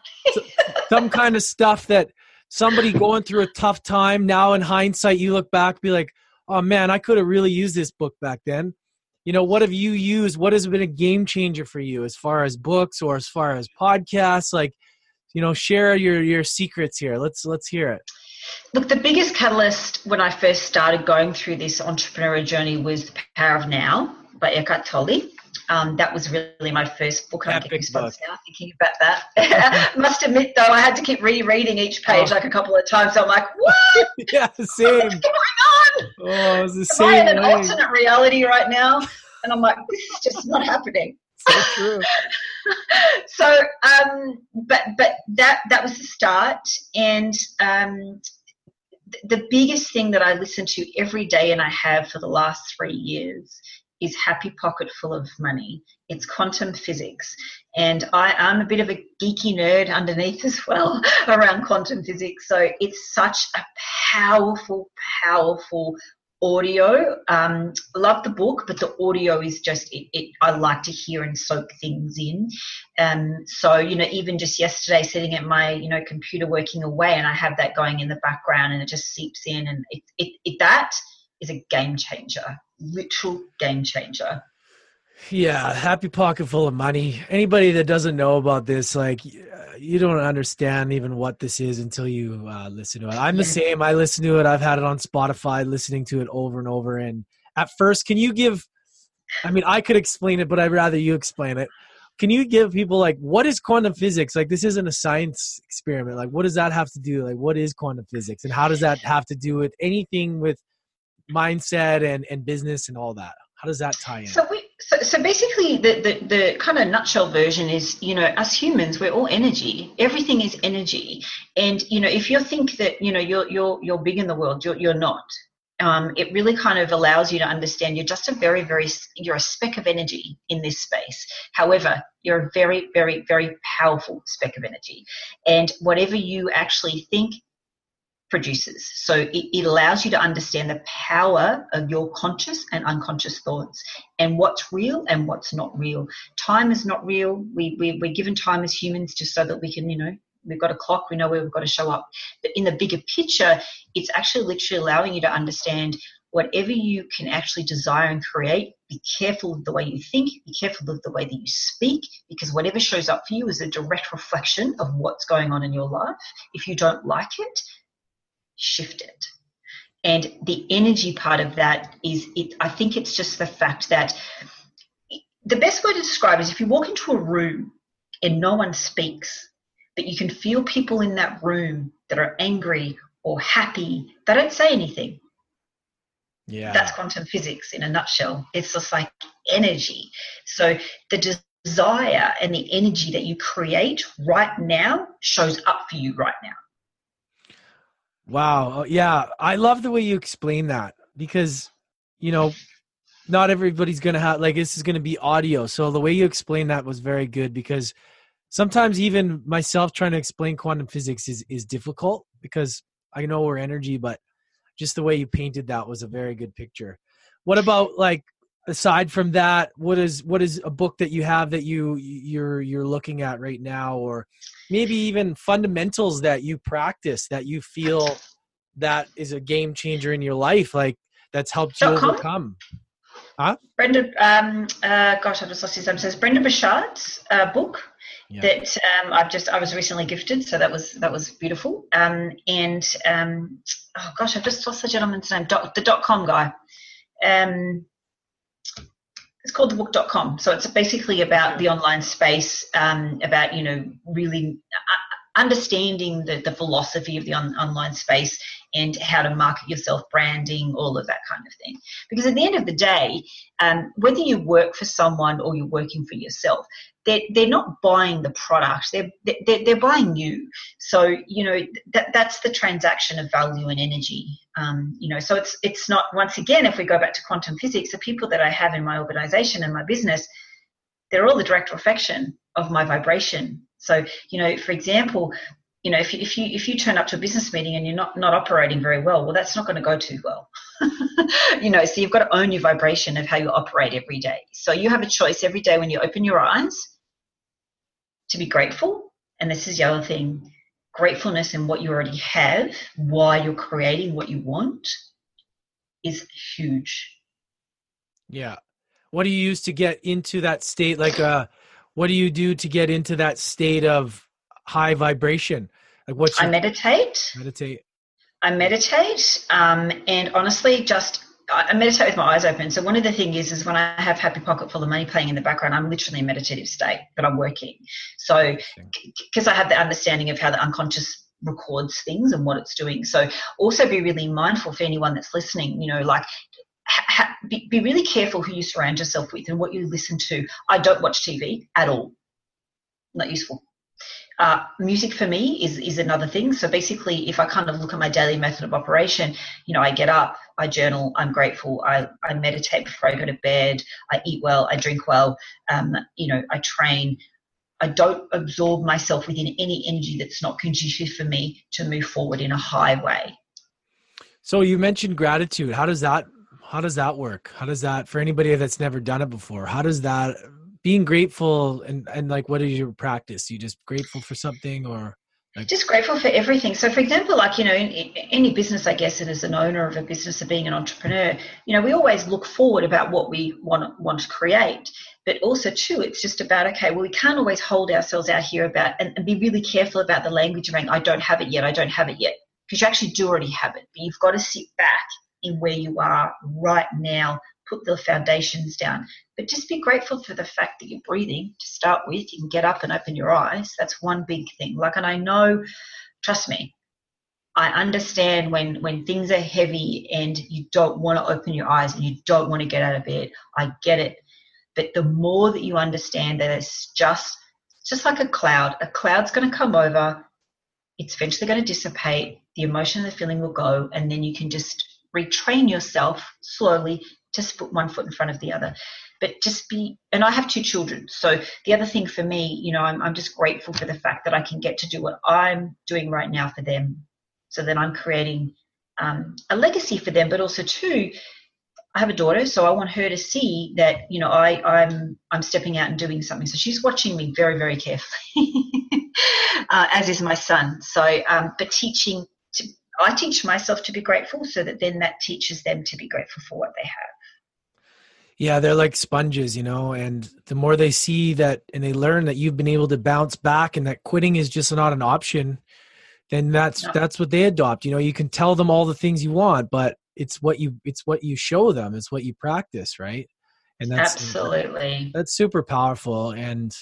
Some kind of stuff that somebody going through a tough time now in hindsight you look back be like oh man i could have really used this book back then. You know what have you used? What has been a game changer for you as far as books or as far as podcasts? Like you know share your your secrets here. Let's let's hear it. Look the biggest catalyst when i first started going through this entrepreneurial journey was the power of now by eckhart tolle um, that was really my first book. I'm getting goosebumps now thinking about that. Must admit though, I had to keep rereading each page oh. like a couple of times. So I'm like, what? yeah, same. What's going on? Oh, it was the Am same. I in an alternate reality right now, and I'm like, this is just not happening. So true. so, um, but but that that was the start, and um, the biggest thing that I listen to every day, and I have for the last three years, is Happy Pocket Full of Money. It's quantum physics. And I am a bit of a geeky nerd underneath as well around quantum physics. So it's such a powerful, powerful audio. Um, love the book, but the audio is just, it, it, I like to hear and soak things in. Um, so, you know, even just yesterday sitting at my, you know, computer working away and I have that going in the background and it just seeps in and it, it, it that is a game changer literal game changer. Yeah, happy pocket full of money. Anybody that doesn't know about this, like, you don't understand even what this is until you uh, listen to it. I'm the same. I listen to it. I've had it on Spotify, listening to it over and over. And at first, can you give? I mean, I could explain it, but I'd rather you explain it. Can you give people like what is quantum physics? Like, this isn't a science experiment. Like, what does that have to do? Like, what is quantum physics, and how does that have to do with anything with mindset and and business and all that? How does that tie in? So we so, so basically the, the the kind of nutshell version is you know as humans we're all energy. Everything is energy. And you know if you think that you know you're you're you're big in the world you're, you're not. Um, it really kind of allows you to understand you're just a very very you're a speck of energy in this space. However you're a very very very powerful speck of energy. And whatever you actually think produces. So it, it, allows you to understand the power of your conscious and unconscious thoughts and what's real and what's not real. Time is not real. We, we, we're given time as humans just so that we can, you know, we've got a clock, we know where we've got to show up. But in the bigger picture, it's actually literally allowing you to understand whatever you can actually desire and create, be careful of the way you think, be careful of the way that you speak, because whatever shows up for you is a direct reflection of what's going on in your life. If you don't like it, shift it. And the energy part of that is, it, I think it's just the fact that the best way to describe it is if you walk into a room and no one speaks, but you can feel people in that room that are angry or happy, they don't say anything. Yeah. That's quantum physics in a nutshell. It's just like energy. So the desire and the energy that you create right now shows up for you right now. Wow. Oh, yeah. I love the way you explain that because, you know, not everybody's going to have, like, this is going to be audio. So the way you explain that was very good because sometimes even myself trying to explain quantum physics is, is difficult because I know we're energy, but just the way you painted that was a very good picture. What about like aside from that what is what is a book that you have that you you're you're looking at right now or maybe even fundamentals that you practice that you feel that is a game changer in your life like that's helped you overcome huh brendon um uh gosh i've just lost his name says brendon burchard's uh, book yeah. that um, I've just I was recently gifted, so that was that was beautiful. Um, and um, oh gosh, I've just lost the gentleman's name, dot, the dot com guy. Um, it's called thebook.com. So it's basically about the online space, um, about, you know, really uh, understanding the, the philosophy of the on, online space and how to market yourself, branding, all of that kind of thing. Because at the end of the day, um, whether you work for someone or you're working for yourself, they're, they're not buying the product. They're, they're, they're buying you. So you know that, that's the transaction of value and energy. Um, you know so it's it's not once again if we go back to quantum physics the people that i have in my organization and my business they're all the direct reflection of my vibration. So you know for example you know if if you if you turn up to a business meeting and you're not not operating very well well that's not going to go too well. You know so you've got to own your vibration of how you operate every day. So you have a choice every day when you open your eyes to be grateful. And this is the other thing gratefulness in what you already have why you're creating what you want is huge. Yeah. What do you use to get into that state? Like, uh, what do you do to get into that state of high vibration? Like, what's your- I meditate. Meditate. I meditate, um, and honestly, just I meditate with my eyes open. So one of the things is, is when I have Happy Pocket full of money playing in the background, I'm literally in meditative state, but I'm working. So because I have the understanding of how the unconscious records things and what it's doing. So also be really mindful for anyone that's listening. You know, like ha- be, be really careful who you surround yourself with and what you listen to. I don't watch TV at all. Not useful. Uh, music for me is is another thing. So basically, if I kind of look at my daily method of operation, you know, I get up, I journal, I'm grateful, I, I meditate before I go to bed, I eat well, I drink well, um, you know, I train. I don't absorb myself within any energy that's not conducive for me to move forward in a high way. So you mentioned gratitude. How does that how does that work? How does that for anybody that's never done it before? How does that being grateful and and like what is your practice you just grateful for something or just grateful for everything. So, for example, like, you know, in, in any business, I guess, and as an owner of a business or being an entrepreneur, you know, we always look forward about what we want, want to create. But also, too, it's just about, okay, well, we can't always hold ourselves out here about and, and be really careful about the language around, I don't have it yet, I don't have it yet. Because you actually do already have it. But you've got to sit back in where you are right now, put the foundations down. But just be grateful for the fact that you're breathing to start with. You can get up and open your eyes. That's one big thing. Like, and I know, trust me, I understand when when things are heavy and you don't want to open your eyes and you don't want to get out of bed. I get it. But the more that you understand that it's just just like a cloud, a cloud's going to come over. It's eventually going to dissipate. The emotion the feeling will go, and then you can just retrain yourself slowly just put one foot in front of the other. But just be and i have two children. So the other thing for me you know i'm, I'm just grateful for the fact that i can get to do what i'm doing right now for them. So that i'm creating um, a legacy for them but also too i have a daughter so i want her to see that you know i i'm i'm stepping out and doing something. So she's watching me very very carefully uh, as is my son. So um, but teaching to, i teach myself to be grateful so that then that teaches them to be grateful for what they have yeah, they're like sponges, you know, and the more they see that and they learn that you've been able to bounce back and that quitting is just not an option, then that's no. that's what they adopt. You know, you can tell them all the things you want, but it's what you it's what you show them, it's what you practice, right? And that's absolutely that's super powerful. And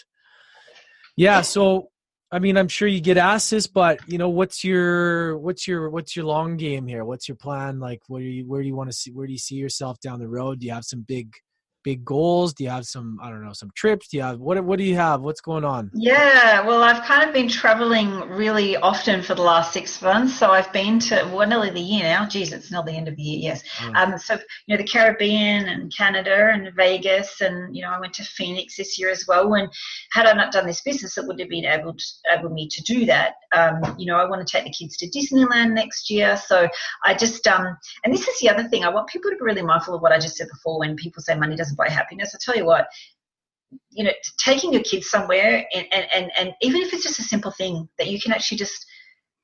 yeah, so I mean, I'm sure you get asked this, but you know, what's your what's your what's your long game here? What's your plan? Like, where do you where do you want to see? Where do you see yourself down the road? Do you have some big big goals? Do you have some I don't know some trips? Do you have what what do you have? What's going on? Yeah, well, I've kind of been traveling really often for the last six months. So I've been to well, nearly the year now. Geez, it's not the end of the year. Yes. Oh. Um, so you know the Caribbean and Canada and Vegas, and you know I went to Phoenix this year as well. And had I not done this business, it would have been able to, able me to do that. Um, you know, I want to take the kids to Disneyland next year. So I just um, and this is the other thing. I want people to be really mindful of what I just said before. When people say money doesn't by happiness. I tell you what, you know, taking your kids somewhere and, and, and, and even if it's just a simple thing that you can actually just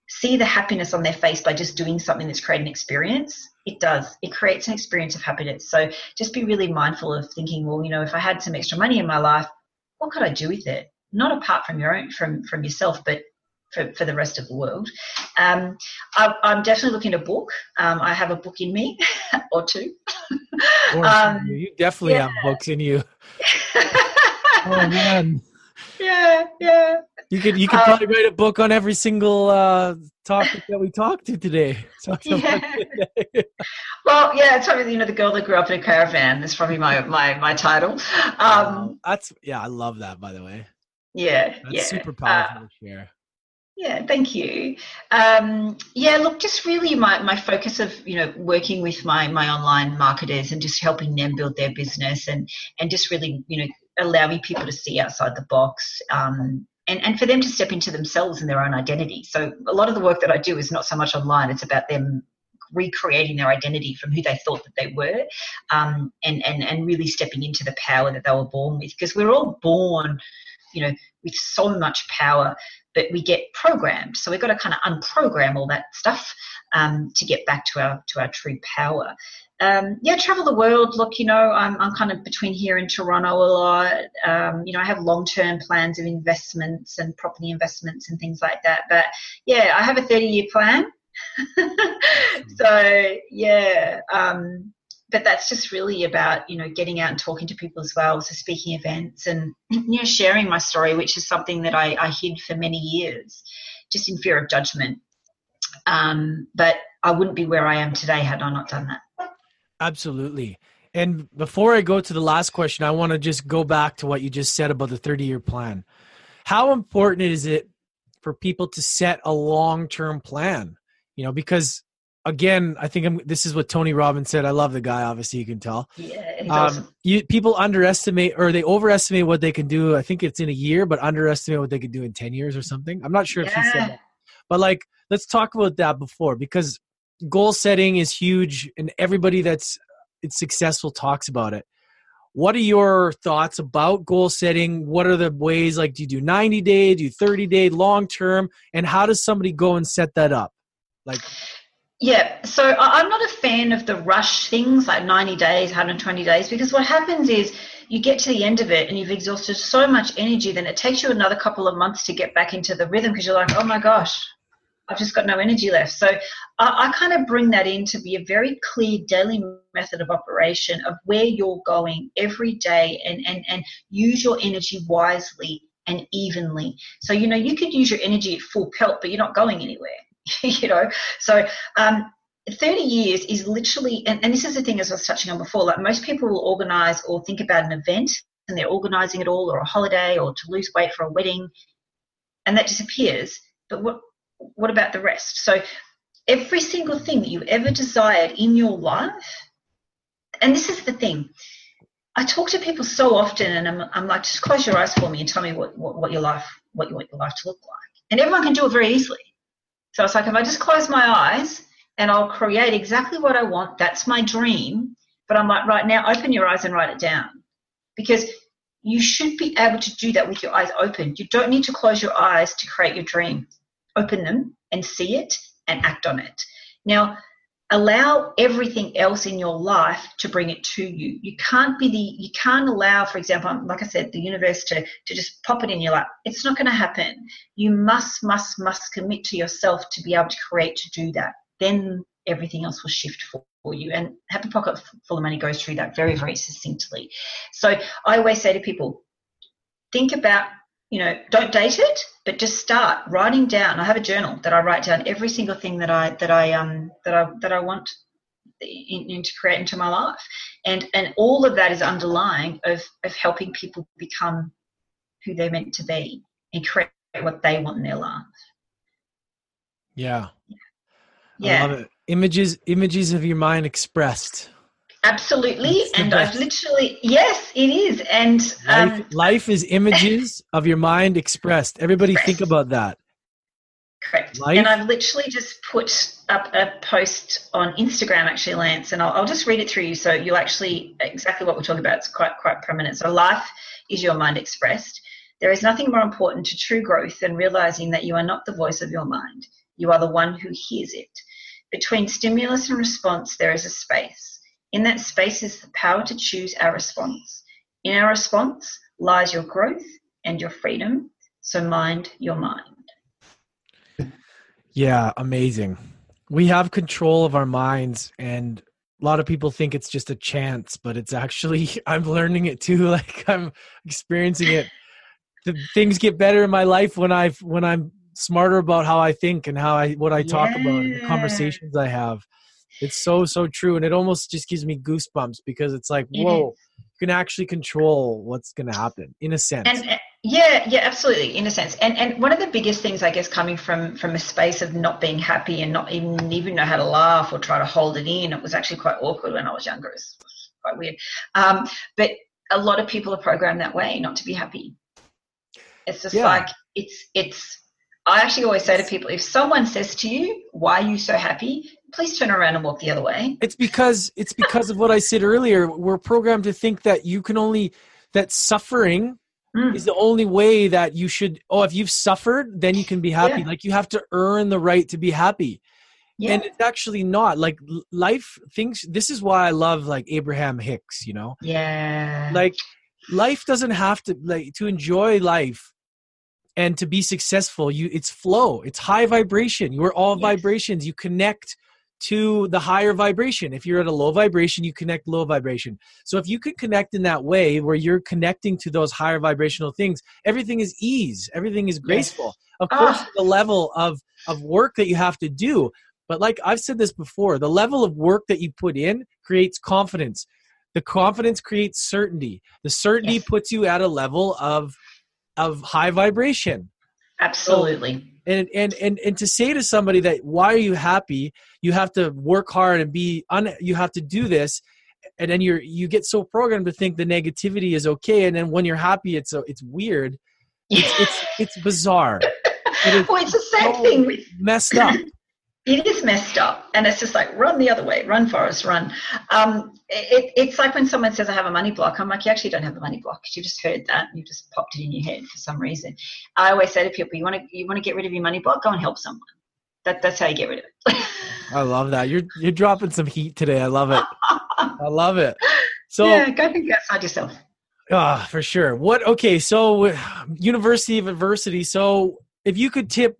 see the happiness on their face by just doing something that's creating an experience, it does. It creates an experience of happiness. So just be really mindful of thinking, well, you know, if I had some extra money in my life, what could I do with it? Not apart from your own, from from yourself, but for, for the rest of the world. Um, I, am definitely looking at a book. Um, I have a book in me or two. um, you definitely yeah. have books in you. oh man. Yeah, yeah. You could you could um, probably write a book on every single uh, topic that we talked to today. Yeah. well, yeah, it's probably you know the girl that grew up in a caravan. That's probably my my my title. Um, that's yeah, I love that. By the way. Yeah, that's yeah. super powerful uh, to share. Yeah, thank you. Um, yeah, look, just really my, my focus of you know working with my my online marketers and just helping them build their business and and just really you know allowing people to see outside the box um, and and for them to step into themselves and their own identity. So a lot of the work that I do is not so much online; it's about them recreating their identity from who they thought that they were um, and, and, and really stepping into the power that they were born with because we're all born you know with so much power but we get programmed. So we've got to kind of unprogram all that stuff um, to get back to our to our true power. Um, yeah, travel the world. Look, you know, I'm, I'm kind of between here and Toronto a lot. Um, you know, I have long term plans of investments and property investments and things like that. But yeah, I have a 30 year plan. so yeah, um, but that's just really about you know getting out and talking to people as well so speaking events and you know sharing my story which is something that i, I hid for many years just in fear of judgment. Um, but i wouldn't be where i am today had i not done that. Absolutely. And before i go to the last question i want to just go back to what you just said about the 30 year plan. How important is it for people to set a long term plan? You know because again, I think I'm, this is what Tony Robbins said. I love the guy. Obviously, you can tell. Yeah, um, you, people underestimate or they overestimate what they can do. I think it's in a year, but underestimate what they could do in ten years or something. I'm not sure yeah. if he said that, but like, let's talk about that before because goal setting is huge, and everybody that's it's successful talks about it. what are your thoughts about goal setting? What are the ways like do you do 90 day, do you 30 day, long term, and how does somebody go and set that up? Like yeah, so I'm not a fan of the rush things like 90 days, 120 days, because what happens is you get to the end of it and you've exhausted so much energy, then it takes you another couple of months to get back into the rhythm because you're like, oh my gosh, I've just got no energy left. So I, I, kind of bring that in to be a very clear daily method of operation of where you're going every day and, and, and use your energy wisely and evenly. So, you know, you could use your energy at full pelt, but you're not going anywhere. you know. So um, 30 years is literally and, and this is the thing as i was touching on before like most people will organize or think about an event and they're organizing it all or a holiday or to lose weight for a wedding and that disappears. But what what about the rest? So every single thing that you ever desired in your life and this is the thing i talk to people so often and i'm, I'm like just close your eyes for me and tell me what, what, what your life what you want your life to look like. And everyone can do it very easily so it's like if I just close my eyes and I'll create exactly what I want, that's my dream. But I'm like, right now, open your eyes and write it down. Because you should be able to do that with your eyes open. You don't need to close your eyes to create your dream. Open them and see it and act on it. Now, allow everything else in your life to bring it to you. You can't be the you can't allow, for example, like I said, the universe to to just pop it in your lap. It's not going to happen. You must, must, must commit to yourself to be able to create to do that. Then everything else will shift for, you. And Happy Pocket Full of Money goes through that very, very succinctly. So I always say to people, think about you know, don't date it, but just start writing down. I have a journal that I write down every single thing that I that I um that I that I want in, in to create into my life, and and all of that is underlying of of helping people become who they're meant to be and create what they want in their life. Yeah. Yeah. Images images of your mind expressed. Absolutely, and. I've literally yes, it is. And um, life, life, is images of your mind expressed. Everybody expressed. think about that. Correct. Life? And I've literally just put up a post on Instagram, actually, Lance, and I'll, I'll just read it through you so you'll actually exactly what we're talking about. It's quite quite prominent. So, life is your mind expressed. There is nothing more important to true growth than realizing that you are not the voice of your mind. You are the one who hears it. Between stimulus and response, there is a space. In that space is the power to choose our response. In our response lies your growth and your freedom. So mind your mind. Yeah, amazing. We have control of our minds and a lot of people think it's just a chance, but it's actually I'm learning it too. Like I'm experiencing it. The things get better in my life when I when I'm smarter about how I think and how I what I talk yeah. about and the conversations I have. It's so so true, and it almost just gives me goosebumps because it's like, whoa, you can actually control what's going to happen in a sense. And, uh, yeah, yeah, absolutely, in a sense. And and one of the biggest things, I guess, coming from from a space of not being happy and not even even know how to laugh or try to hold it in, it was actually quite awkward when I was younger. It's quite weird. Um, but a lot of people are programmed that way, not to be happy. It's just yeah. like it's it's I actually always say to people if someone says to you, Why are you so happy? Please turn around and walk the other way. It's because it's because of what I said earlier. We're programmed to think that you can only that suffering mm. is the only way that you should oh if you've suffered then you can be happy. Yeah. Like you have to earn the right to be happy. Yeah. And it's actually not like life things this is why I love like Abraham Hicks, you know? Yeah. Like life doesn't have to like to enjoy life and to be successful you it's flow it's high vibration you're all yes. vibrations you connect to the higher vibration. If you're at a low vibration, you connect low vibration. So if you can connect in that way where you're connecting to those higher vibrational things, everything is ease, everything is graceful. Of course, ah. the level of of work that you have to do, but like I've said this before, the level of work that you put in creates confidence. The confidence creates certainty. The certainty yes. puts you at a level of of high vibration. Absolutely. So, and and and and to say to somebody that why are you happy? You have to work hard and be un, you have to do this. And then you're you get so programmed to think the negativity is okay and then when you're happy it's a, it's weird. It's it's, it's bizarre. It well it's the same so thing messed up it is messed up. And it's just like run the other way run Forrest run. Um, it, it's like when someone says i have a money block i'm like you actually don't have a money block. You just heard that. And you just popped it in your head for some reason. I always say to people you want to you want to get rid of your money block? Go and help someone. That, that's how you get rid of it. I love that. You're you're dropping some heat today. I love it. I love it. So yeah go think outside yourself. Ah, for sure. What? Okay, so University of Adversity. So, if you could tip,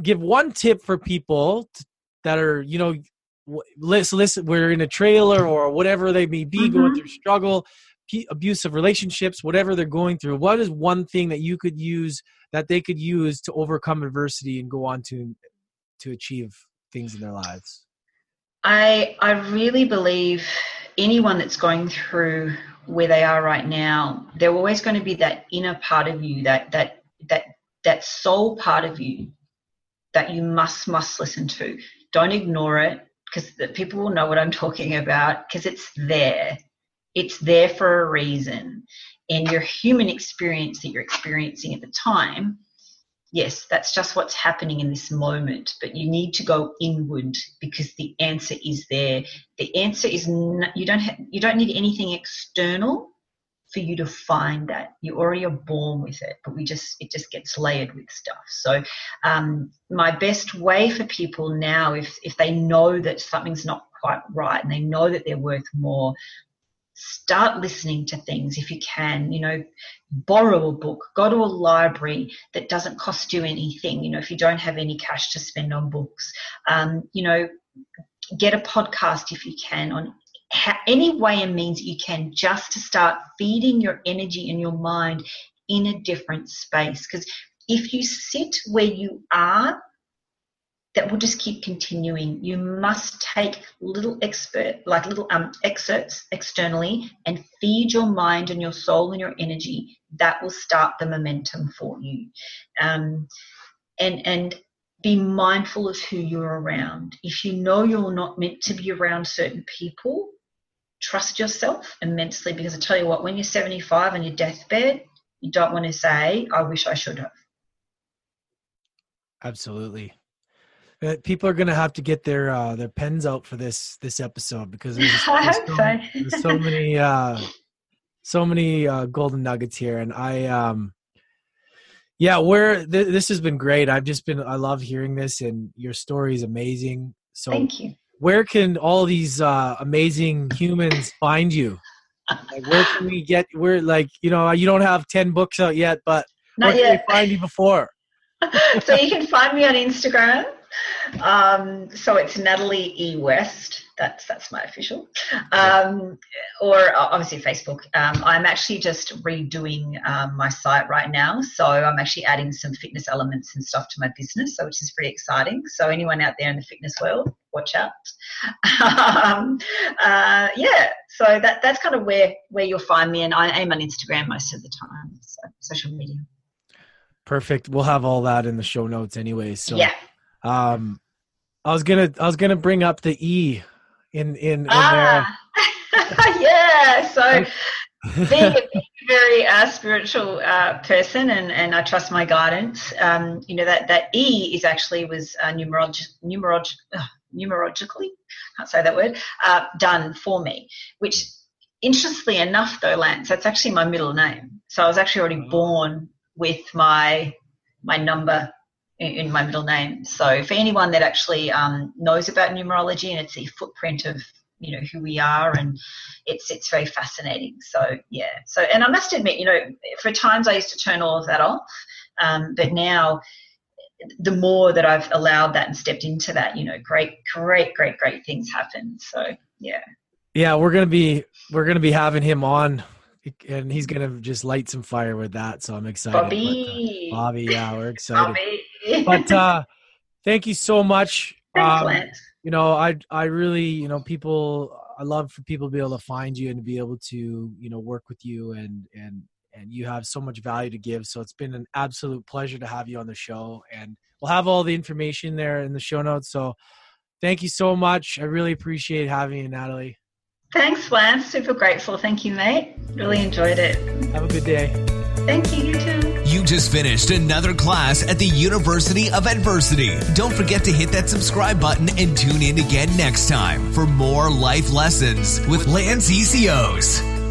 give one tip for people that are, you know, listen, listen, we're in a trailer or whatever they may be mm-hmm. going through struggle, abusive relationships, whatever they're going through. What is one thing that you could use that they could use to overcome adversity and go on to to achieve things in their lives? I I really believe anyone that's going through where they are right now, they're always going to be that inner part of you, that that that that soul part of you that you must must listen to. Don't ignore it because the people will know what I'm talking about because it's there. It's there for a reason. And your human experience that you're experiencing at the time yes, that's just what's happening in this moment, but you need to go inward because the answer is there. The answer is n- you don't have, you don't need anything external for you to find that. You already are born with it, but we just it just gets layered with stuff. So, um, my best way for people now, if if they know that something's not quite right and they know that they're worth more, start listening to things if you can you know borrow a book go to a library that doesn't cost you anything you know if you don't have any cash to spend on books um, you know get a podcast if you can on any way and means you can just to start feeding your energy and your mind in a different space because if you sit where you are that will just keep continuing. You must take little expert, like little um, excerpts externally and feed your mind and your soul and your energy. That will start the momentum for you. Um, and, and be mindful of who you're around. If you know you're not meant to be around certain people, trust yourself immensely because I tell you what, when you're 75 on your deathbed, you don't want to say, I wish I should have. Absolutely. Uh, people are gonna have to get their uh, their pens out for this this episode because there's, there's, so, there's so, many uh, so many uh, golden nuggets here, and I um yeah, where th- this has been great. I've just been I love hearing this, and your story is amazing. So thank you. Where can all these uh, amazing humans find you? Like, where can we get? Where like you know you don't have ten books out yet, but Not where yet. can we find you before? so you can find me on Instagram um, so it's Natalie E West. That's that's my official. Um, or obviously Facebook. Um, I'm actually just redoing um, my site right now, so I'm actually adding some fitness elements and stuff to my business, so which is pretty exciting. So anyone out there in the fitness world, watch out. Um, uh, yeah, so that that's kind of where where you'll find me, and I aim on Instagram most of the time, so social media. Perfect. We'll have all that in the show notes anyway. So yeah. Um, I was gonna I was gonna bring up the E in in, in ah. there. yeah. So being, a, very uh, spiritual uh, person, and, and I trust my guidance. Um, you know that that E is actually was uh, numerolog numerolog uh, numerologically can't say that word uh, done for me, which interestingly enough though lance that's actually my middle name so i was actually already oh. born with my my number in, my middle name. So for anyone that actually um, knows about numerology and it's a footprint of you know who we are and it's it's very fascinating. So yeah. So and i must admit you know for times i used to turn all of that off um, but now the more that i've allowed that and stepped into that you know great great great great things happen. So yeah. Yeah we're gonna be we're gonna be having him on and he's gonna just light some fire with that. So I'm excited. Bobby, but, uh, Bobby, yeah, we're excited. but uh, thank you so much. Thanks, um, you know, I I really you know people. I love for people to be able to find you and to be able to you know work with you and and and you have so much value to give. So it's been an absolute pleasure to have you on the show, and we'll have all the information there in the show notes. So thank you so much. I really appreciate having you, Natalie. Thanks, Lance. Super grateful. Thank you, mate. Really enjoyed it. Have a good day. Thank you. You too. You just finished another class at the University of Adversity. Don't forget to hit that subscribe button and tune in again next time for more life lessons with Lance Essihos.